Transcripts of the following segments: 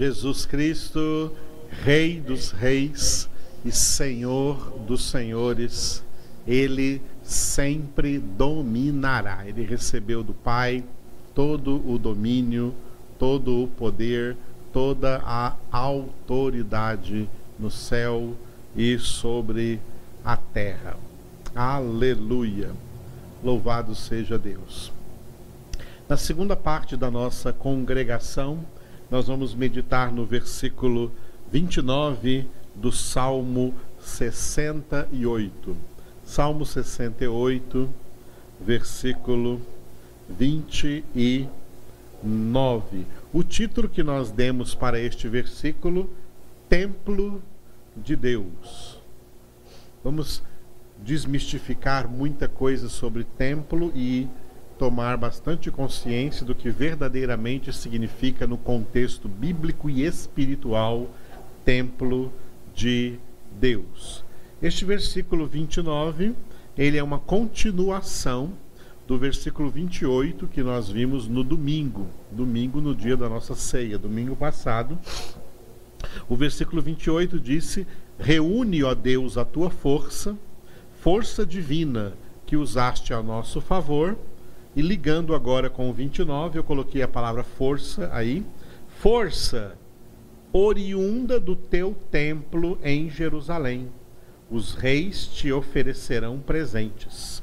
Jesus Cristo, Rei dos Reis e Senhor dos Senhores, ele sempre dominará. Ele recebeu do Pai todo o domínio, todo o poder, toda a autoridade no céu e sobre a terra. Aleluia. Louvado seja Deus. Na segunda parte da nossa congregação, nós vamos meditar no versículo 29 do Salmo 68. Salmo 68, versículo 29. O título que nós demos para este versículo, Templo de Deus. Vamos desmistificar muita coisa sobre templo e tomar bastante consciência do que verdadeiramente significa no contexto bíblico e espiritual templo de Deus. Este versículo 29, ele é uma continuação do versículo 28 que nós vimos no domingo, domingo no dia da nossa ceia, domingo passado. O versículo 28 disse: Reúne, ó Deus, a tua força, força divina que usaste a nosso favor e ligando agora com o 29, eu coloquei a palavra força aí. Força oriunda do teu templo em Jerusalém. Os reis te oferecerão presentes.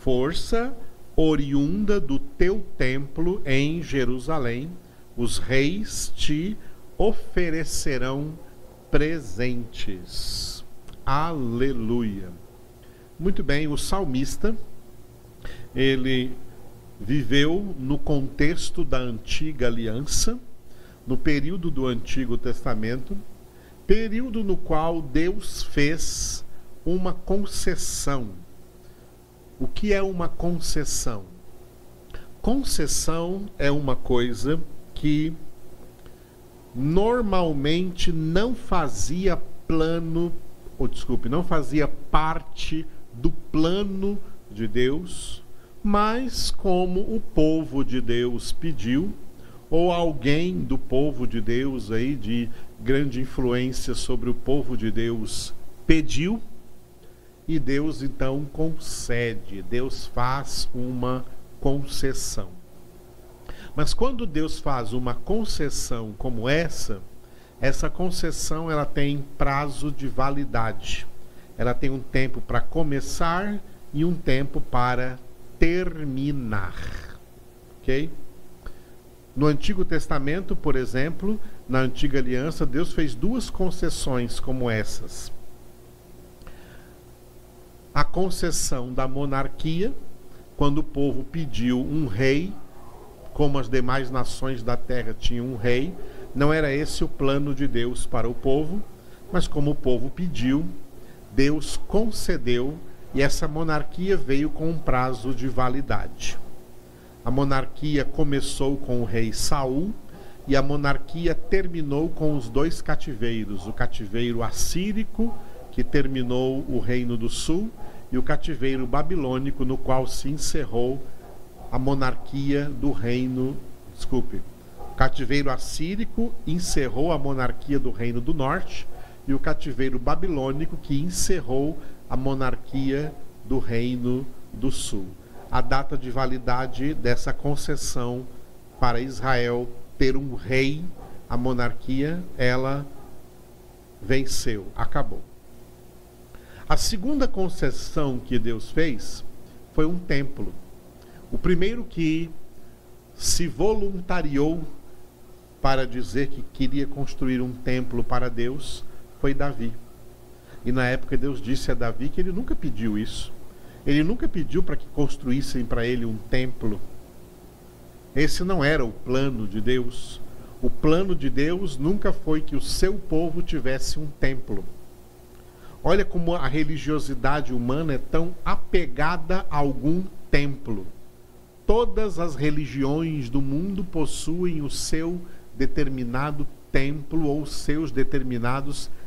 Força oriunda do teu templo em Jerusalém. Os reis te oferecerão presentes. Aleluia. Muito bem, o salmista ele viveu no contexto da antiga aliança, no período do Antigo Testamento, período no qual Deus fez uma concessão. O que é uma concessão? Concessão é uma coisa que normalmente não fazia plano, ou desculpe, não fazia parte do plano de Deus mas como o povo de Deus pediu, ou alguém do povo de Deus aí de grande influência sobre o povo de Deus pediu, e Deus então concede, Deus faz uma concessão. Mas quando Deus faz uma concessão como essa, essa concessão ela tem prazo de validade. Ela tem um tempo para começar e um tempo para terminar. Ok? No Antigo Testamento, por exemplo, na Antiga Aliança, Deus fez duas concessões como essas. A concessão da monarquia, quando o povo pediu um rei, como as demais nações da terra tinham um rei, não era esse o plano de Deus para o povo, mas como o povo pediu, Deus concedeu e essa monarquia veio com um prazo de validade. A monarquia começou com o rei Saul e a monarquia terminou com os dois cativeiros, o cativeiro assírico, que terminou o reino do sul, e o cativeiro babilônico, no qual se encerrou a monarquia do reino, desculpe, o cativeiro assírico encerrou a monarquia do reino do norte e o cativeiro babilônico que encerrou a monarquia do Reino do Sul. A data de validade dessa concessão para Israel ter um rei, a monarquia, ela venceu, acabou. A segunda concessão que Deus fez foi um templo. O primeiro que se voluntariou para dizer que queria construir um templo para Deus foi Davi. E na época Deus disse a Davi que ele nunca pediu isso. Ele nunca pediu para que construíssem para ele um templo. Esse não era o plano de Deus. O plano de Deus nunca foi que o seu povo tivesse um templo. Olha como a religiosidade humana é tão apegada a algum templo. Todas as religiões do mundo possuem o seu determinado templo ou seus determinados templos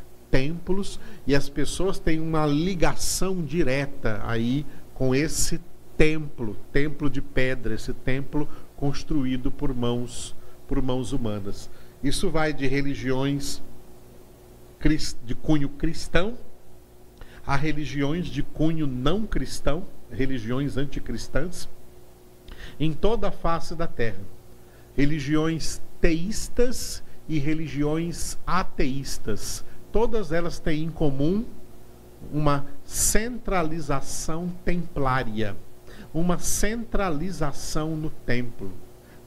e as pessoas têm uma ligação direta aí com esse templo, templo de pedra, esse templo construído por mãos por mãos humanas. Isso vai de religiões de cunho cristão a religiões de cunho não cristão, religiões anticristãs, em toda a face da terra. Religiões teístas e religiões ateístas. Todas elas têm em comum uma centralização templária, uma centralização no templo.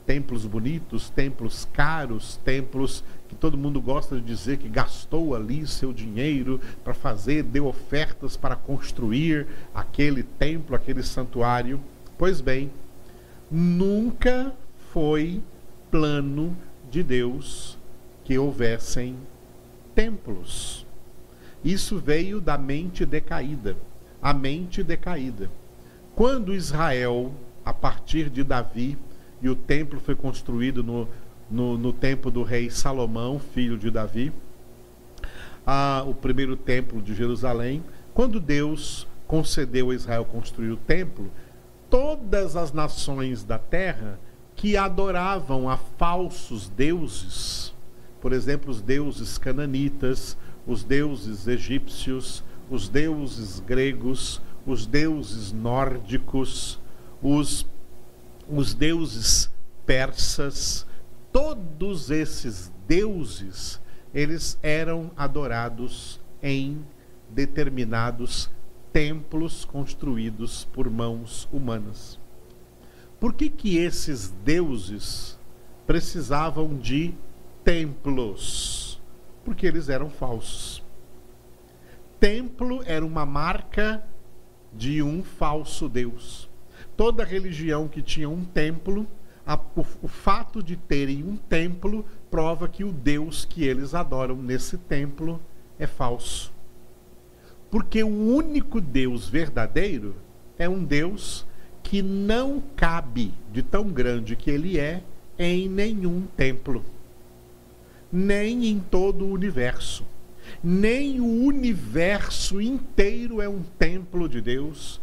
Templos bonitos, templos caros, templos que todo mundo gosta de dizer que gastou ali seu dinheiro para fazer, deu ofertas para construir aquele templo, aquele santuário. Pois bem, nunca foi plano de Deus que houvessem templos. Isso veio da mente decaída. A mente decaída. Quando Israel, a partir de Davi, e o templo foi construído no, no, no tempo do rei Salomão, filho de Davi, a, o primeiro templo de Jerusalém, quando Deus concedeu a Israel construir o templo, todas as nações da terra que adoravam a falsos deuses, por exemplo, os deuses cananitas, os deuses egípcios, os deuses gregos, os deuses nórdicos, os, os deuses persas, todos esses deuses, eles eram adorados em determinados templos construídos por mãos humanas. Por que que esses deuses precisavam de templos? Porque eles eram falsos. Templo era uma marca de um falso deus. Toda religião que tinha um templo, a, o, o fato de terem um templo prova que o deus que eles adoram nesse templo é falso. Porque o único Deus verdadeiro é um Deus que não cabe, de tão grande que ele é, em nenhum templo, nem em todo o universo. Nem o universo inteiro é um templo de Deus.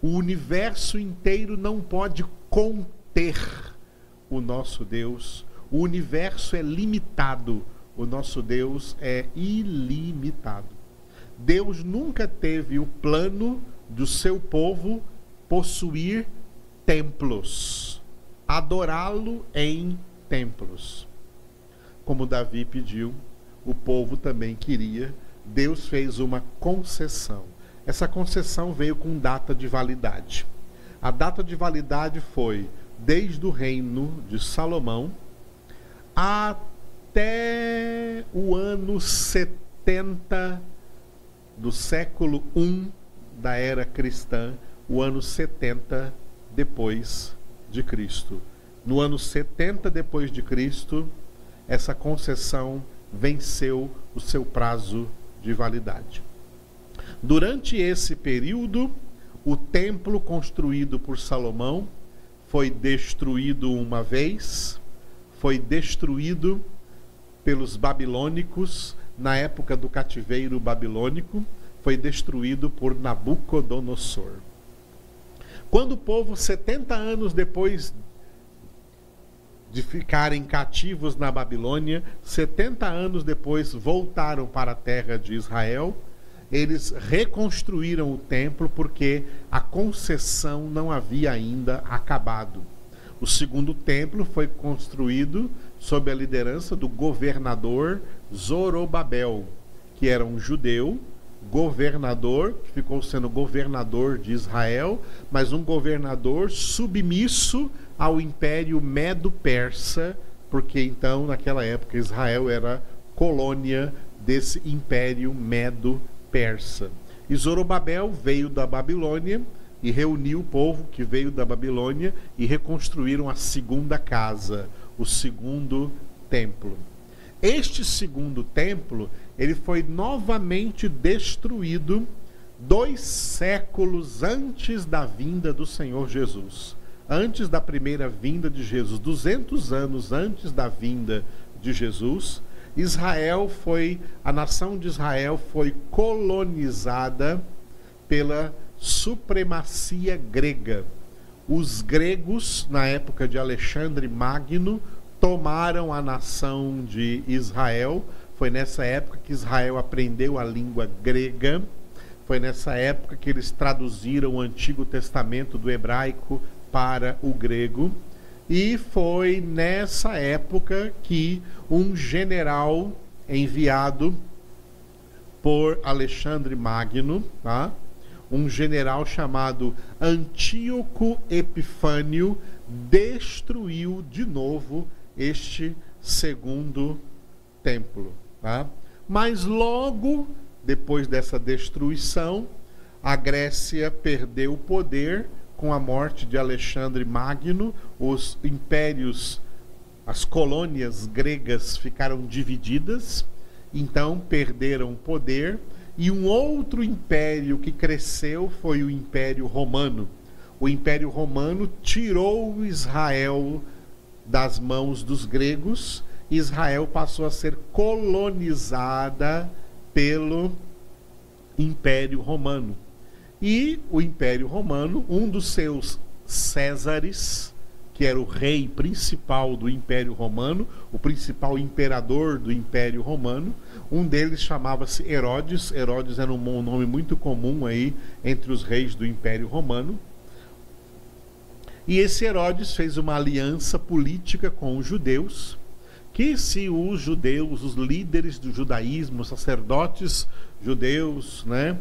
O universo inteiro não pode conter o nosso Deus. O universo é limitado, o nosso Deus é ilimitado. Deus nunca teve o plano do seu povo possuir templos, adorá-lo em templos. Como Davi pediu, o povo também queria, Deus fez uma concessão. Essa concessão veio com data de validade. A data de validade foi desde o reino de Salomão até o ano 70 do século I da era cristã, o ano 70 depois de Cristo. No ano 70 depois de Cristo, essa concessão venceu o seu prazo de validade. Durante esse período, o templo construído por Salomão foi destruído uma vez, foi destruído pelos babilônicos na época do cativeiro babilônico, foi destruído por Nabucodonosor. Quando o povo, 70 anos depois de ficarem cativos na Babilônia, 70 anos depois voltaram para a terra de Israel, eles reconstruíram o templo porque a concessão não havia ainda acabado. O segundo templo foi construído sob a liderança do governador Zorobabel, que era um judeu governador, que ficou sendo governador de Israel, mas um governador submisso ao império medo-persa, porque então, naquela época, Israel era colônia desse império medo-persa. E Zorobabel veio da Babilônia e reuniu o povo que veio da Babilônia e reconstruíram a segunda casa, o segundo templo. Este segundo templo ele foi novamente destruído dois séculos antes da vinda do Senhor Jesus. Antes da primeira vinda de Jesus, 200 anos antes da vinda de Jesus, Israel foi, a nação de Israel foi colonizada pela supremacia grega. Os gregos, na época de Alexandre Magno, tomaram a nação de Israel. Foi nessa época que Israel aprendeu a língua grega. Foi nessa época que eles traduziram o Antigo Testamento do hebraico para o grego. E foi nessa época que um general enviado por Alexandre Magno, tá? um general chamado Antíoco Epifânio, destruiu de novo este segundo templo. Tá? Mas logo depois dessa destruição, a Grécia perdeu o poder com a morte de Alexandre Magno, os impérios, as colônias gregas ficaram divididas, então perderam o poder, e um outro império que cresceu foi o Império Romano. O Império Romano tirou Israel das mãos dos gregos, Israel passou a ser colonizada pelo Império Romano. E o Império Romano, um dos seus Césares, que era o rei principal do Império Romano, o principal imperador do Império Romano, um deles chamava-se Herodes. Herodes era um nome muito comum aí entre os reis do Império Romano. E esse Herodes fez uma aliança política com os judeus, que se os judeus, os líderes do judaísmo, os sacerdotes judeus, né,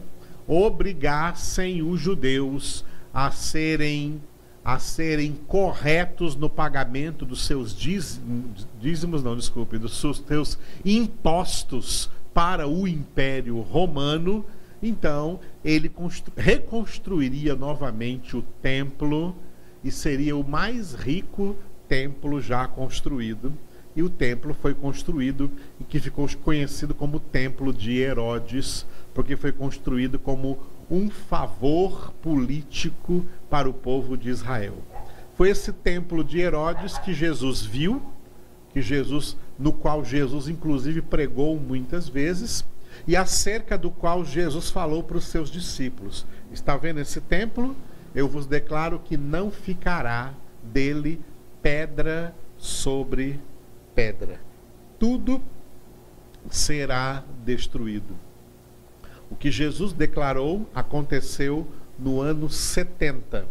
obrigassem os judeus a serem a serem corretos no pagamento dos seus dízimos, não, desculpe, dos seus impostos para o Império Romano, então ele reconstruiria novamente o templo e seria o mais rico templo já construído. E o templo foi construído e que ficou conhecido como Templo de Herodes, porque foi construído como um favor político para o povo de Israel. Foi esse templo de Herodes que Jesus viu, que Jesus, no qual Jesus inclusive pregou muitas vezes, e acerca do qual Jesus falou para os seus discípulos. Está vendo esse templo? eu vos declaro que não ficará dele pedra sobre pedra. Tudo será destruído. O que Jesus declarou aconteceu no ano 70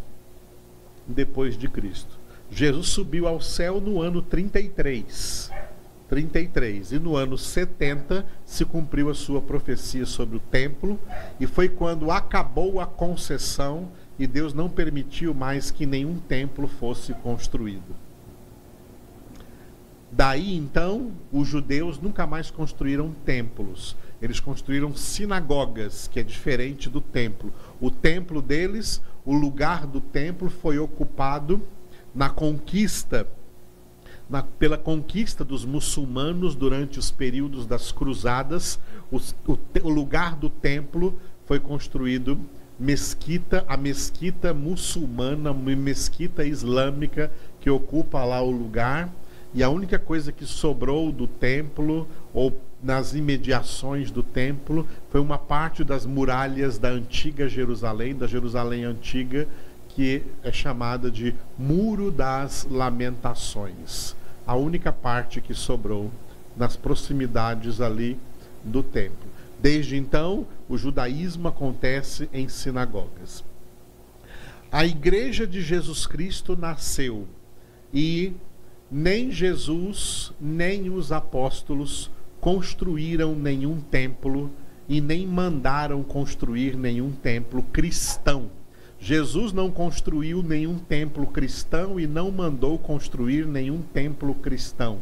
depois de Cristo. Jesus subiu ao céu no ano 33. 33. E no ano 70 se cumpriu a sua profecia sobre o templo, e foi quando acabou a concessão e Deus não permitiu mais que nenhum templo fosse construído. Daí então, os judeus nunca mais construíram templos. Eles construíram sinagogas, que é diferente do templo. O templo deles, o lugar do templo foi ocupado na conquista, na, pela conquista dos muçulmanos durante os períodos das cruzadas. Os, o, o lugar do templo foi construído mesquita, a mesquita muçulmana, mesquita islâmica que ocupa lá o lugar, e a única coisa que sobrou do templo ou nas imediações do templo foi uma parte das muralhas da antiga Jerusalém, da Jerusalém antiga, que é chamada de Muro das Lamentações. A única parte que sobrou nas proximidades ali do templo. Desde então, o judaísmo acontece em sinagogas. A igreja de Jesus Cristo nasceu e nem Jesus nem os apóstolos construíram nenhum templo e nem mandaram construir nenhum templo cristão. Jesus não construiu nenhum templo cristão e não mandou construir nenhum templo cristão.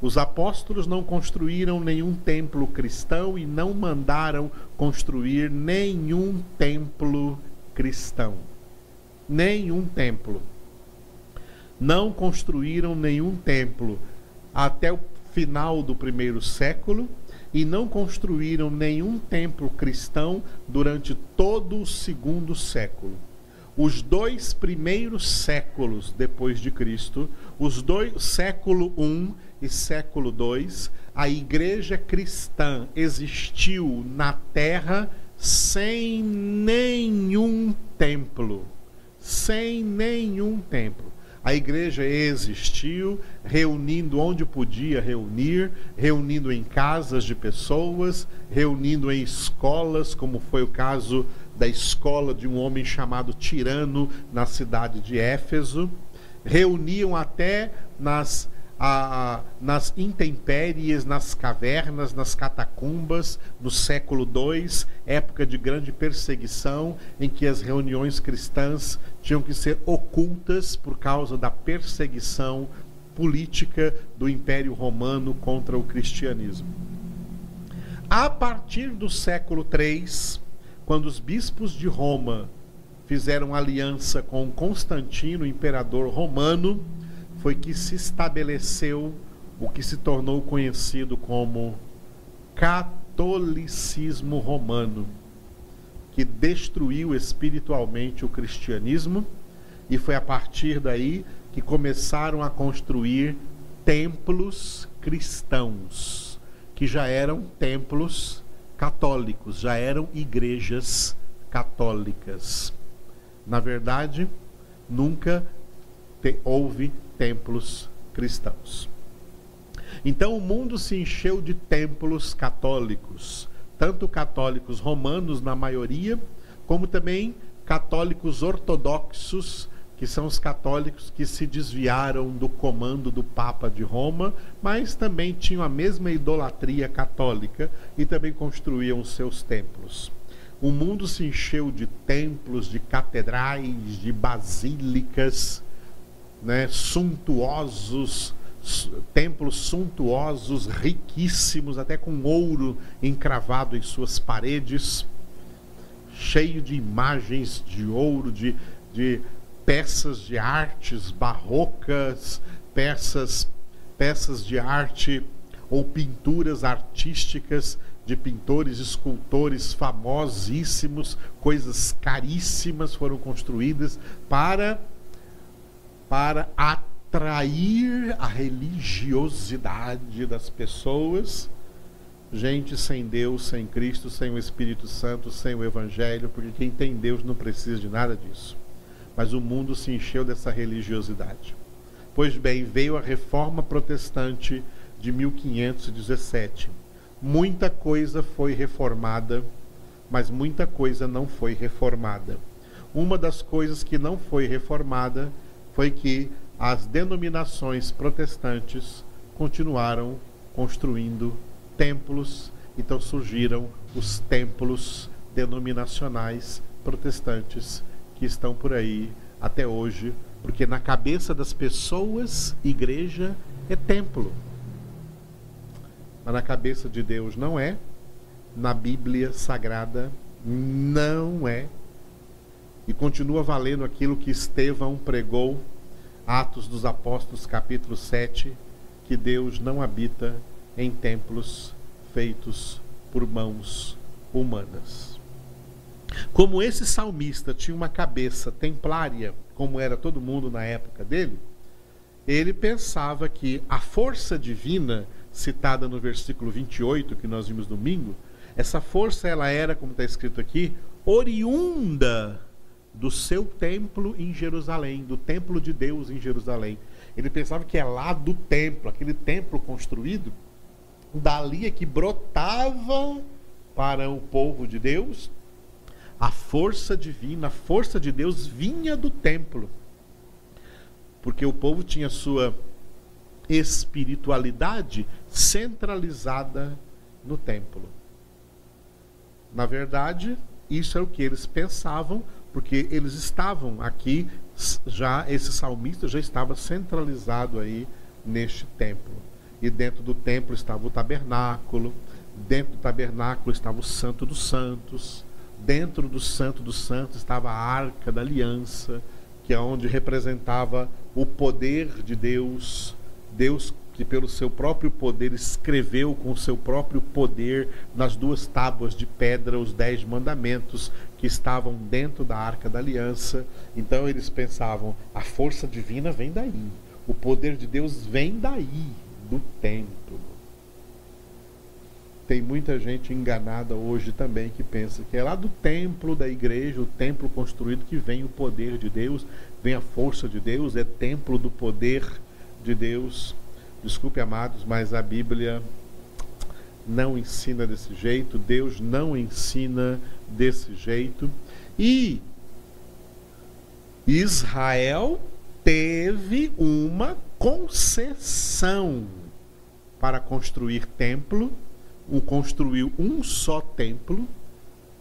Os apóstolos não construíram nenhum templo cristão e não mandaram construir nenhum templo cristão. Nenhum templo. Não construíram nenhum templo até o final do primeiro século e não construíram nenhum templo cristão durante todo o segundo século. Os dois primeiros séculos depois de Cristo, os dois século I e século II, a igreja cristã existiu na terra sem nenhum templo. Sem nenhum templo. A igreja existiu, reunindo onde podia reunir, reunindo em casas de pessoas, reunindo em escolas, como foi o caso da escola de um homem chamado Tirano na cidade de Éfeso. Reuniam até nas a, nas intempéries, nas cavernas, nas catacumbas, no século II, época de grande perseguição, em que as reuniões cristãs tinham que ser ocultas por causa da perseguição política do Império Romano contra o cristianismo. A partir do século III, quando os bispos de Roma fizeram aliança com Constantino, imperador romano, foi que se estabeleceu o que se tornou conhecido como catolicismo romano, que destruiu espiritualmente o cristianismo, e foi a partir daí que começaram a construir templos cristãos, que já eram templos católicos, já eram igrejas católicas. Na verdade, nunca te, houve templos cristãos. Então o mundo se encheu de templos católicos, tanto católicos romanos na maioria, como também católicos ortodoxos, que são os católicos que se desviaram do comando do Papa de Roma, mas também tinham a mesma idolatria católica e também construíam seus templos. O mundo se encheu de templos, de catedrais, de basílicas, né, suntuosos, templos suntuosos, riquíssimos, até com ouro encravado em suas paredes, cheio de imagens de ouro, de, de peças de artes barrocas, peças, peças de arte ou pinturas artísticas de pintores, escultores famosíssimos, coisas caríssimas foram construídas para para atrair a religiosidade das pessoas. Gente sem Deus, sem Cristo, sem o Espírito Santo, sem o Evangelho, porque quem tem Deus não precisa de nada disso. Mas o mundo se encheu dessa religiosidade. Pois bem, veio a reforma protestante de 1517. Muita coisa foi reformada, mas muita coisa não foi reformada. Uma das coisas que não foi reformada foi que as denominações protestantes continuaram construindo templos, então surgiram os templos denominacionais protestantes que estão por aí até hoje, porque na cabeça das pessoas, igreja é templo. Mas na cabeça de Deus não é, na Bíblia Sagrada não é e continua valendo aquilo que Estevão pregou, Atos dos Apóstolos, capítulo 7, que Deus não habita em templos feitos por mãos humanas. Como esse salmista tinha uma cabeça templária, como era todo mundo na época dele, ele pensava que a força divina, citada no versículo 28, que nós vimos domingo, essa força ela era, como está escrito aqui, oriunda do seu templo em Jerusalém, do templo de Deus em Jerusalém. Ele pensava que é lá do templo, aquele templo construído, dali é que brotava para o povo de Deus a força divina, a força de Deus vinha do templo. Porque o povo tinha sua espiritualidade centralizada no templo. Na verdade, isso é o que eles pensavam, porque eles estavam aqui, já esse salmista já estava centralizado aí neste templo. E dentro do templo estava o tabernáculo, dentro do tabernáculo estava o Santo dos Santos, dentro do Santo dos Santos estava a Arca da Aliança, que é onde representava o poder de Deus, Deus que pelo seu próprio poder escreveu com o seu próprio poder nas duas tábuas de pedra os dez mandamentos que estavam dentro da arca da aliança. Então eles pensavam: a força divina vem daí, o poder de Deus vem daí, do templo. Tem muita gente enganada hoje também que pensa que é lá do templo da igreja, o templo construído, que vem o poder de Deus, vem a força de Deus, é templo do poder de Deus. Desculpe, amados, mas a Bíblia não ensina desse jeito, Deus não ensina desse jeito. E Israel teve uma concessão para construir templo, o construiu um só templo,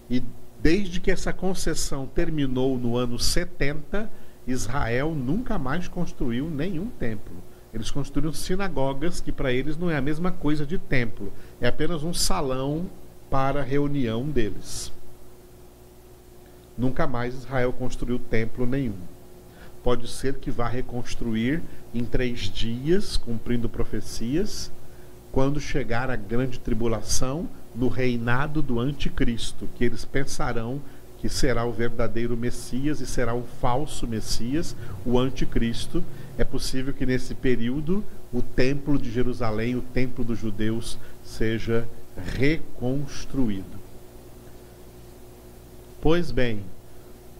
e desde que essa concessão terminou no ano 70, Israel nunca mais construiu nenhum templo. Eles construíram sinagogas, que para eles não é a mesma coisa de templo, é apenas um salão para reunião deles. Nunca mais Israel construiu templo nenhum. Pode ser que vá reconstruir em três dias, cumprindo profecias, quando chegar a grande tribulação no reinado do anticristo, que eles pensarão que será o verdadeiro Messias e será um falso Messias, o anticristo. É possível que nesse período o templo de Jerusalém, o templo dos judeus, seja reconstruído. Pois bem,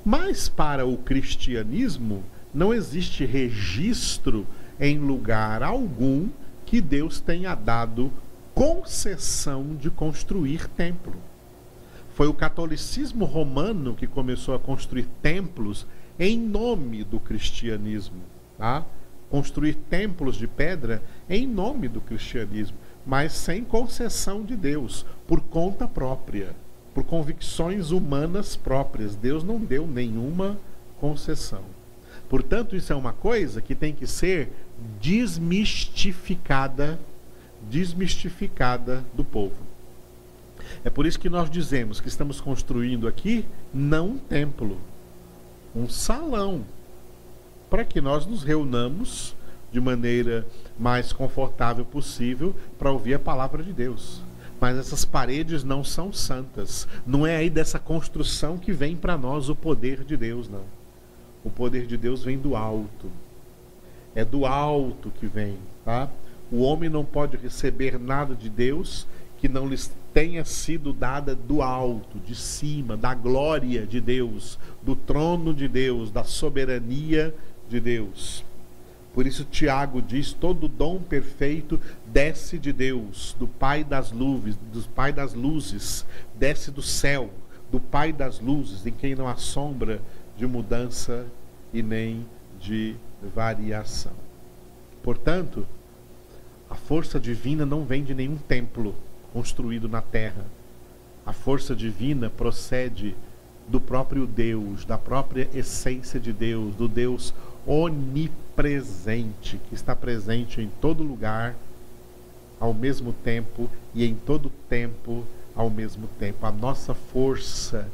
mas para o cristianismo não existe registro em lugar algum que Deus tenha dado concessão de construir templo. Foi o catolicismo romano que começou a construir templos em nome do cristianismo, tá? Construir templos de pedra em nome do cristianismo, mas sem concessão de Deus, por conta própria, por convicções humanas próprias. Deus não deu nenhuma concessão. Portanto, isso é uma coisa que tem que ser desmistificada, desmistificada do povo. É por isso que nós dizemos que estamos construindo aqui não um templo, um salão, para que nós nos reunamos de maneira mais confortável possível para ouvir a palavra de Deus. Mas essas paredes não são santas. Não é aí dessa construção que vem para nós o poder de Deus, não. O poder de Deus vem do alto. É do alto que vem, tá? O homem não pode receber nada de Deus que não lhes tenha sido dada do alto, de cima, da glória de Deus, do trono de Deus, da soberania de Deus. Por isso Tiago diz: todo dom perfeito desce de Deus, do Pai das luzes, do Pai das luzes, desce do céu, do Pai das luzes, em quem não há sombra de mudança e nem de variação. Portanto, a força divina não vem de nenhum templo construído na terra. A força divina procede do próprio Deus, da própria essência de Deus, do Deus onipresente, que está presente em todo lugar ao mesmo tempo e em todo tempo ao mesmo tempo. A nossa força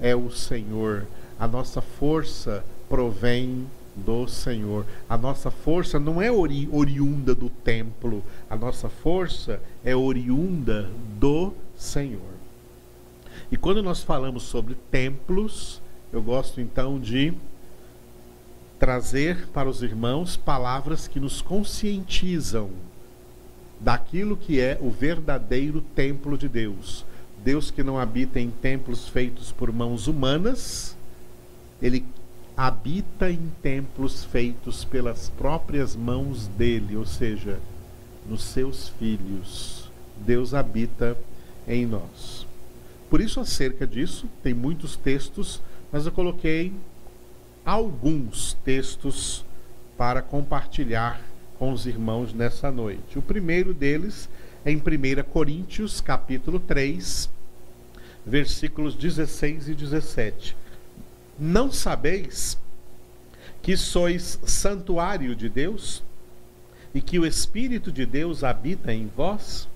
é o Senhor. A nossa força provém do Senhor. A nossa força não é ori oriunda do templo, a nossa força é oriunda do Senhor. E quando nós falamos sobre templos, eu gosto então de trazer para os irmãos palavras que nos conscientizam daquilo que é o verdadeiro templo de Deus. Deus que não habita em templos feitos por mãos humanas, ele habita em templos feitos pelas próprias mãos dele, ou seja, nos seus filhos. Deus habita em nós. Por isso, acerca disso, tem muitos textos, mas eu coloquei alguns textos para compartilhar com os irmãos nessa noite. O primeiro deles é em 1 Coríntios, capítulo 3, versículos 16 e 17 não sabeis que sois santuário de Deus e que o Espírito de Deus habita em vós?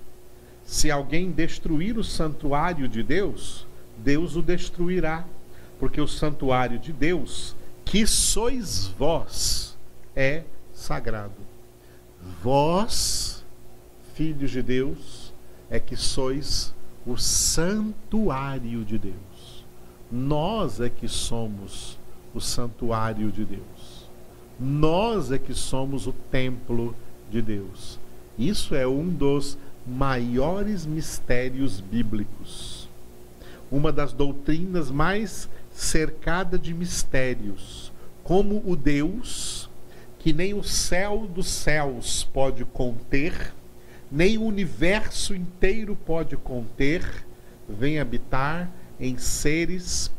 Se alguém destruir o santuário de Deus, Deus o destruirá, porque o santuário de Deus, que sois vós, é sagrado. Vós, filhos de Deus, é que sois o santuário de Deus. Nós é que somos o santuário de Deus. Nós é que somos o templo de Deus. Isso é um dos maiores mistérios bíblicos. Uma das doutrinas mais cercada de mistérios, como o Deus que nem o céu dos céus pode conter, nem o universo inteiro pode conter, vem habitar em seres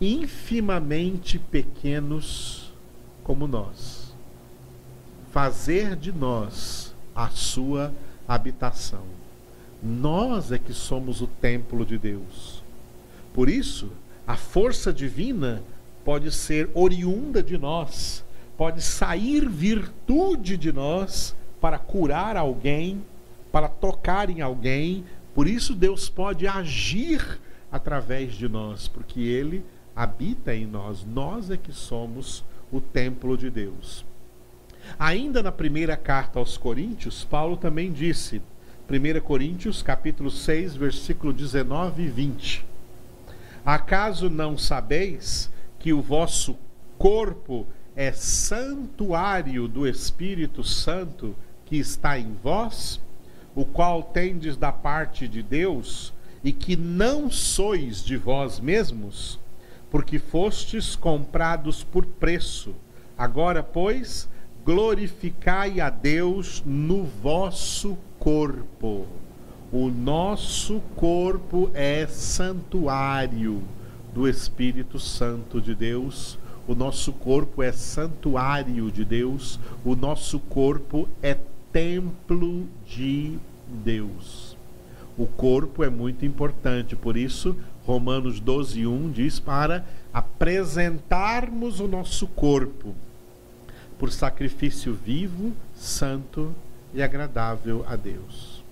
infimamente pequenos como nós. Fazer de nós a sua habitação. Nós é que somos o templo de Deus. Por isso, a força divina pode ser oriunda de nós, pode sair virtude de nós para curar alguém, para tocar em alguém. Por isso, Deus pode agir através de nós, porque Ele habita em nós. Nós é que somos o templo de Deus. Ainda na primeira carta aos Coríntios, Paulo também disse, 1 Coríntios, capítulo 6, versículo 19 e 20. Acaso não sabeis que o vosso corpo é santuário do Espírito Santo que está em vós, o qual tendes da parte de Deus, e que não sois de vós mesmos, porque fostes comprados por preço. Agora, pois, glorificai a Deus no vosso corpo. O nosso corpo é santuário do Espírito Santo de Deus. O nosso corpo é santuário de Deus. O nosso corpo é templo de Deus. O corpo é muito importante, por isso Romanos 12:1 diz para apresentarmos o nosso corpo por sacrifício vivo, santo e agradável a Deus.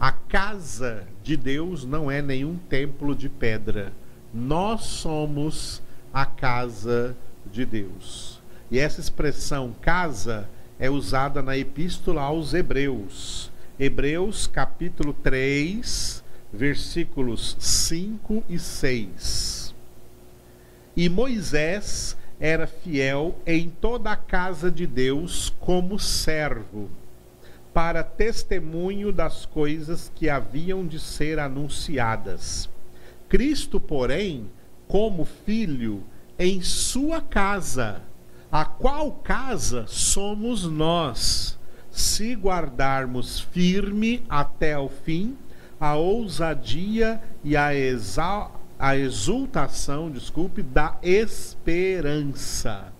A casa de Deus não é nenhum templo de pedra. Nós somos a casa de Deus. E essa expressão casa é usada na epístola aos Hebreus. Hebreus capítulo 3, versículos 5 e 6. E Moisés era fiel em toda a casa de Deus como servo, para testemunho das coisas que haviam de ser anunciadas. Cristo, porém, como filho, em sua casa, a qual casa somos nós, se guardarmos firme até o fim a ousadia e a exaltação a exultação, desculpe, da esperança.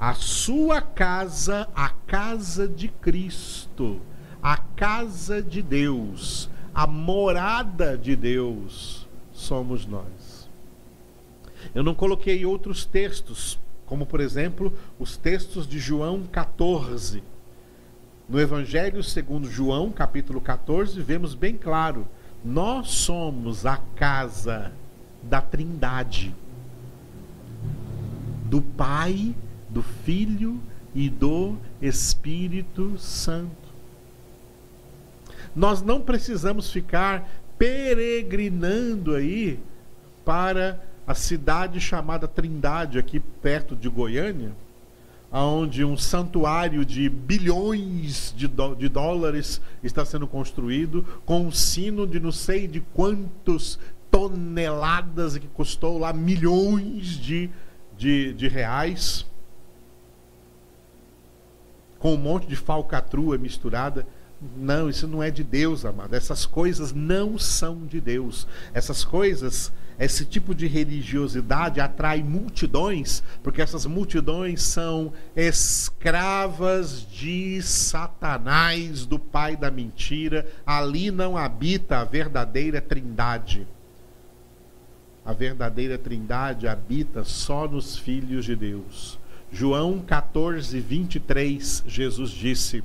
A sua casa, a casa de Cristo, a casa de Deus, a morada de Deus, somos nós. Eu não coloquei outros textos, como por exemplo os textos de João 14. No Evangelho segundo João, capítulo 14, vemos bem claro: nós somos a casa da Trindade, do Pai, do Filho e do Espírito Santo. Nós não precisamos ficar peregrinando aí para a cidade chamada Trindade, aqui perto de Goiânia, onde um santuário de bilhões de, de dólares está sendo construído, com um sino de não sei de quantos toneladas que custou lá milhões de, de, de reais, com um monte de falcatrua misturada. Não, isso não é de Deus, amado. Essas coisas não são de Deus. Essas coisas, esse tipo de religiosidade atrai multidões, porque essas multidões são escravas de Satanás, do pai da mentira. Ali não habita a verdadeira trindade. A verdadeira trindade habita só nos filhos de Deus. João 14, 23, Jesus disse: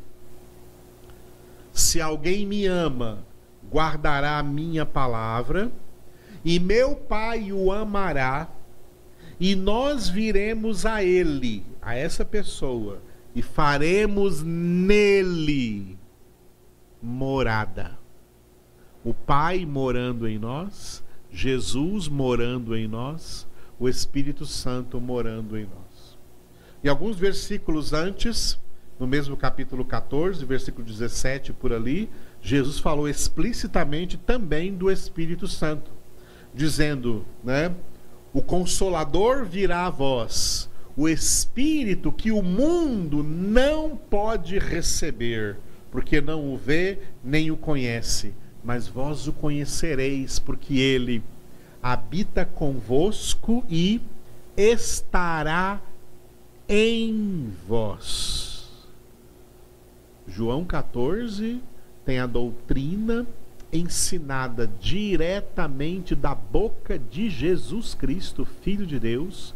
Se alguém me ama, guardará a minha palavra, e meu Pai o amará, e nós viremos a ele, a essa pessoa, e faremos nele morada. O Pai morando em nós Jesus morando em nós, o Espírito Santo morando em nós. E alguns versículos antes, no mesmo capítulo 14, versículo 17 por ali, Jesus falou explicitamente também do Espírito Santo, dizendo, né? O consolador virá a vós, o Espírito que o mundo não pode receber, porque não o vê nem o conhece, mas vós o conhecereis, porque ele habita convosco e estará em vós. João 14 tem a doutrina ensinada diretamente da boca de Jesus Cristo, Filho de Deus,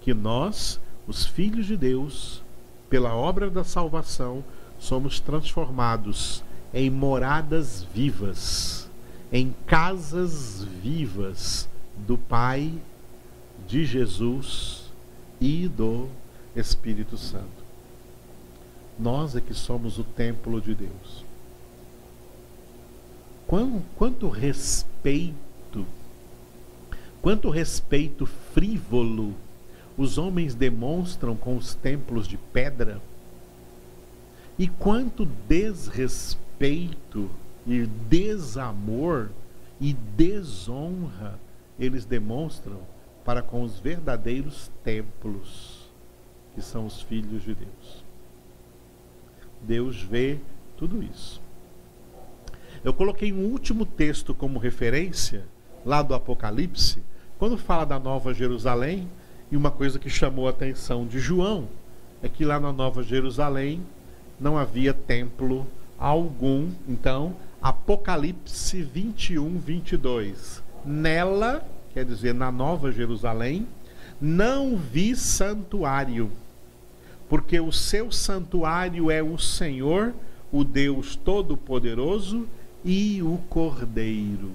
que nós, os filhos de Deus, pela obra da salvação, somos transformados em moradas vivas, em casas vivas do Pai, de Jesus e do Espírito Santo. Nós é que somos o templo de Deus quanto respeito, quanto respeito frívolo os homens demonstram com os templos de pedra, e quanto desrespeito e desamor e desonra eles demonstram para com os verdadeiros templos, que são os filhos de Deus. Deus vê tudo isso. Eu coloquei um último texto como referência, lá do Apocalipse, quando fala da Nova Jerusalém, e uma coisa que chamou a atenção de João é que lá na Nova Jerusalém não havia templo algum. Então, Apocalipse 21, 22. Nela, quer dizer, na Nova Jerusalém, não vi santuário, porque o seu santuário é o Senhor, o Deus Todo-Poderoso e o Cordeiro.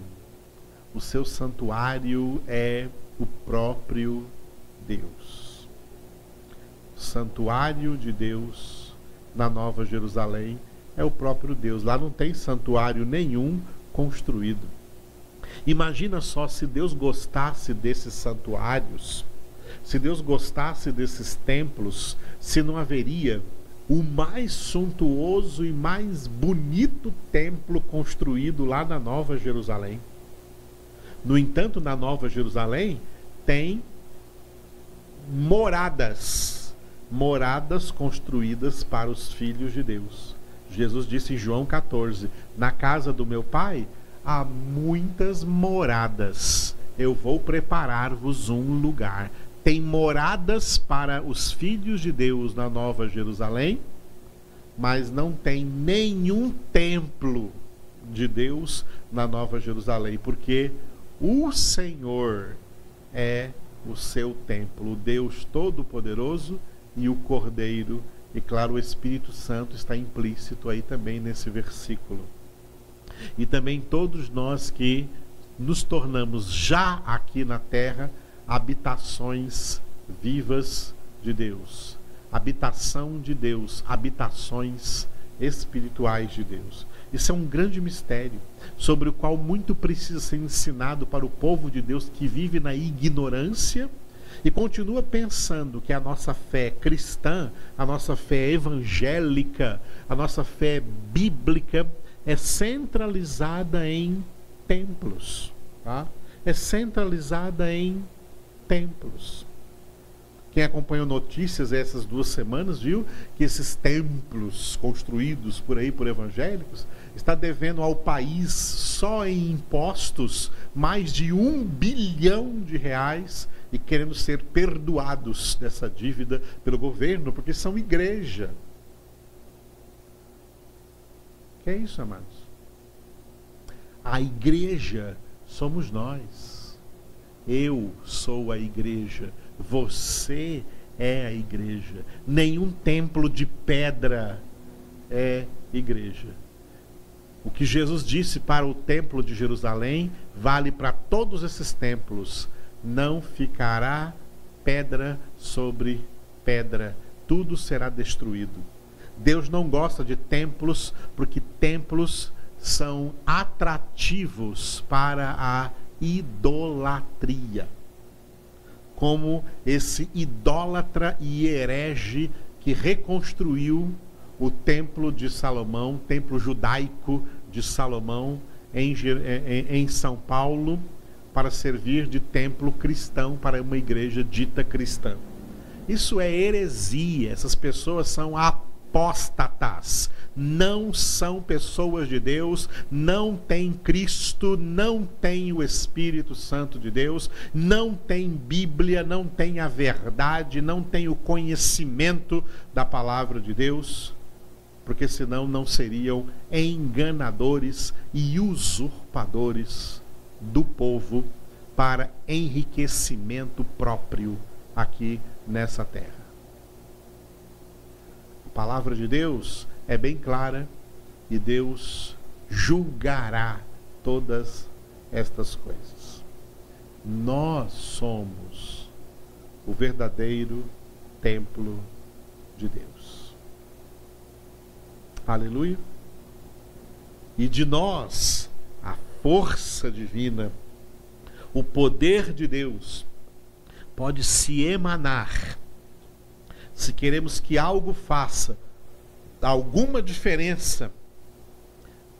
O seu santuário é o próprio Deus. O santuário de Deus na Nova Jerusalém é o próprio Deus. Lá não tem santuário nenhum construído. Imagina só se Deus gostasse desses santuários, se Deus gostasse desses templos, se não haveria o mais suntuoso e mais bonito templo construído lá na Nova Jerusalém. No entanto, na Nova Jerusalém tem moradas, moradas construídas para os filhos de Deus. Jesus disse em João 14: Na casa do meu pai há muitas moradas. Eu vou preparar-vos um lugar tem moradas para os filhos de Deus na Nova Jerusalém, mas não tem nenhum templo de Deus na Nova Jerusalém, porque o Senhor é o seu templo, o Deus Todo-Poderoso e o Cordeiro. E claro, o Espírito Santo está implícito aí também nesse versículo. E também todos nós que nos tornamos já aqui na terra habitações vivas de Deus, habitação de Deus, habitações espirituais de Deus. Isso é um grande mistério, sobre o qual muito precisa ser ensinado para o povo de Deus que vive na ignorância e continua pensando que a nossa fé cristã, a nossa fé evangélica, a nossa fé bíblica é centralizada em templos, tá? é centralizada em templos. Quem acompanhou notícias essas duas semanas viu que esses templos construídos por aí por evangélicos está devendo ao país só em impostos mais de um bilhão de reais e querendo ser perdoados dessa dívida pelo governo porque são igreja. Que é isso, amados? A igreja somos nós. Eu sou a igreja, você é a igreja. Nenhum templo de pedra é igreja. O que Jesus disse para o templo de Jerusalém vale para todos esses templos. Não ficará pedra sobre pedra, tudo será destruído. Deus não gosta de templos porque templos são atrativos para a idolatria. Como esse idólatra e herege que reconstruiu o templo de Salomão, templo judaico de Salomão, em, em, São Paulo, para servir de templo cristão para uma igreja dita cristã. Isso é heresia. Essas pessoas são apóstatas. Não são pessoas de Deus, não têm Cristo, não têm o Espírito Santo de Deus, não têm Bíblia, não têm a verdade, não têm o conhecimento da palavra de Deus, porque senão não seriam enganadores e usurpadores do povo para enriquecimento próprio aqui nessa terra. A palavra de Deus é bem clara e Deus julgará todas estas coisas. Nós somos o verdadeiro templo de Deus. Aleluia. E de nós, a força divina o poder de Deus pode se emanar. Se queremos que algo faça alguma diferença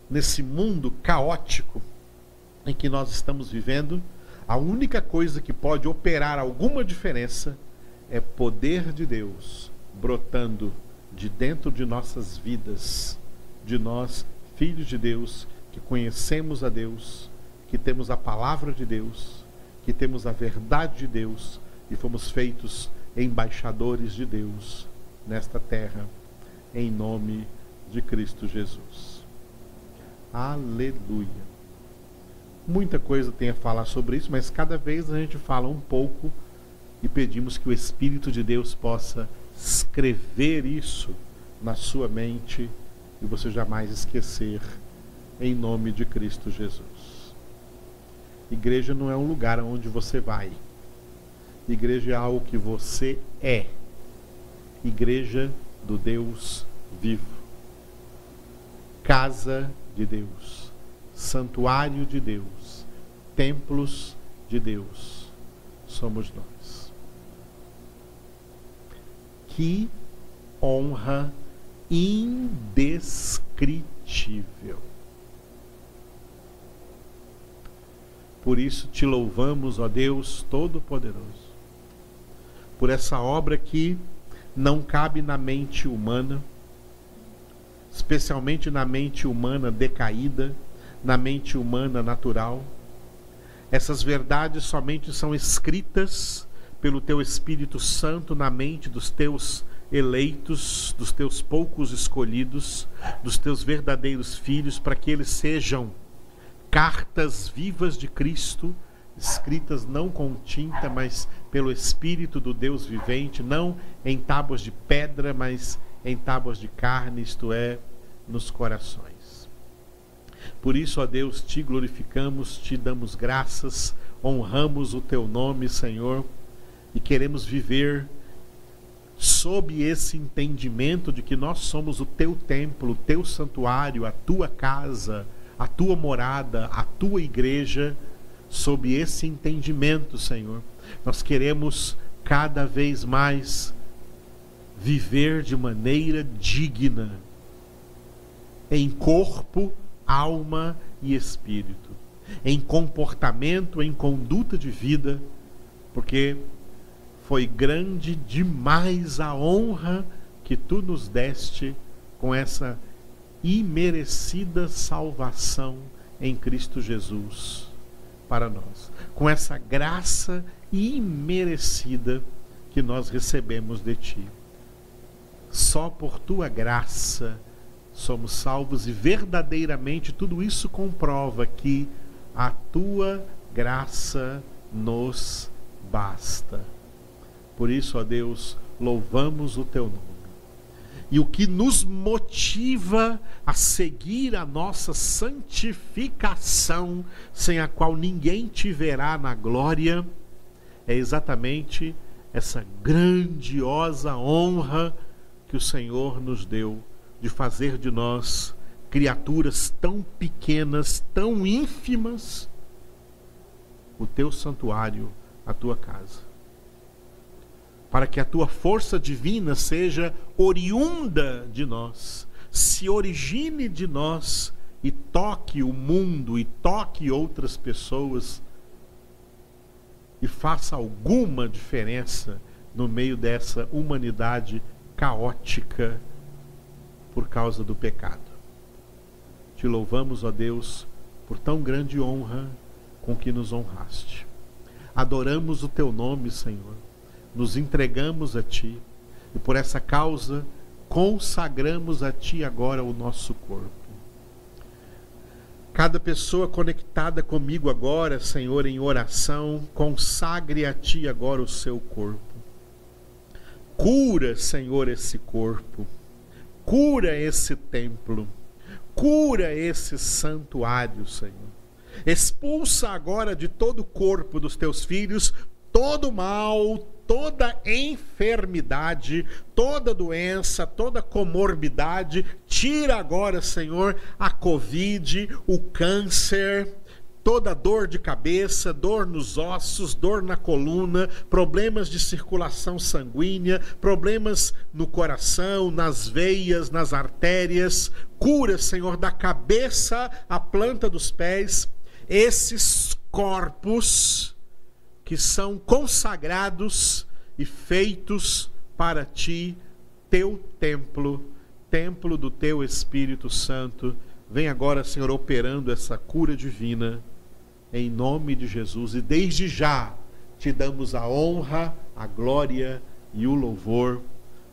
nesse mundo caótico em que nós estamos vivendo, a única coisa que pode operar alguma diferença é poder de Deus brotando de dentro de nossas vidas, de nós, filhos de Deus, que conhecemos a Deus que temos a palavra de Deus, que temos a verdade de Deus e fomos feitos embaixadores de Deus nesta terra, em nome de Cristo Jesus. Aleluia. Muita coisa tem a falar sobre isso, mas cada vez a gente fala um pouco e pedimos que o Espírito de Deus possa escrever isso na sua mente e você jamais esquecer, em nome de Cristo Jesus. Igreja não é um lugar onde você vai. Igreja é algo que você é. Igreja do Deus vivo. Casa de Deus. Santuário de Deus. Templos de Deus. Somos nós. Que honra indescritível. Por isso te louvamos, ó Deus Todo-Poderoso, por essa obra que não cabe na mente humana, especialmente na mente humana decaída, na mente humana natural. Essas verdades somente são escritas pelo teu Espírito Santo na mente dos teus eleitos, dos teus poucos escolhidos, dos teus verdadeiros filhos, para que eles sejam cartas vivas de Cristo, escritas não com tinta, mas pelo Espírito do Deus vivente, não em tábuas de pedra, mas em tábuas de carne, isto é, nos corações. Por isso, ó Deus, te glorificamos, te damos graças, honramos o teu nome, Senhor, e queremos viver sob esse entendimento de que nós somos o teu templo, o teu santuário, a tua casa, a tua morada, a tua igreja, sob esse entendimento, Senhor. Nós queremos cada vez mais viver de maneira digna, em corpo, alma e espírito, em comportamento, em conduta de vida, porque foi grande demais a honra que tu nos deste com essa imerecida salvação em Cristo Jesus para nós. Com essa graça imerecida que nós recebemos de Ti. Só por Tua graça somos salvos e verdadeiramente tudo isso comprova que a Tua graça nos basta. Por isso, ó Deus, louvamos o Teu nome e o que nos motiva a seguir a nossa santificação, sem a qual ninguém te verá na glória, é exatamente essa grandiosa honra que o Senhor nos deu de fazer de nós criaturas tão pequenas, tão ínfimas, o teu santuário, a tua casa para que a tua força divina seja oriunda de nós, se origine de nós e toque o mundo e toque outras pessoas e faça alguma diferença no meio dessa humanidade caótica por causa do pecado. Te louvamos, ó Deus, por tão grande honra com que nos honraste. Adoramos o teu nome, Senhor. Nos entregamos a ti e por essa causa consagramos a ti agora o nosso corpo. Cada pessoa conectada comigo agora, Senhor, em oração, consagre a Ti agora o seu corpo. Cura, Senhor, esse corpo. Cura esse templo. Cura esse santuário, Senhor. Expulsa agora de todo o corpo dos teus filhos todo mal, toda enfermidade, toda doença, toda comorbidade. Tira agora, Senhor, a Covid, o câncer, toda dor de cabeça, dor nos ossos, dor na coluna, problemas de circulação sanguínea, problemas no coração, nas veias, nas artérias. Cura, Senhor, da cabeça à planta dos pés, esses corpos que são consagrados e feitos para ti, teu templo, templo do teu Espírito Santo. Vem agora, Senhor, operando essa cura divina, em nome de Jesus. E desde já te damos a honra, a glória e o louvor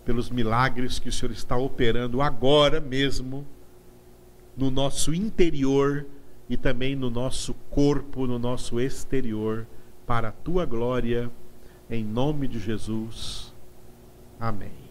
pelos milagres que o Senhor está operando agora mesmo no nosso interior e também no nosso corpo, no nosso exterior para a tua glória, em nome de Jesus. Amém.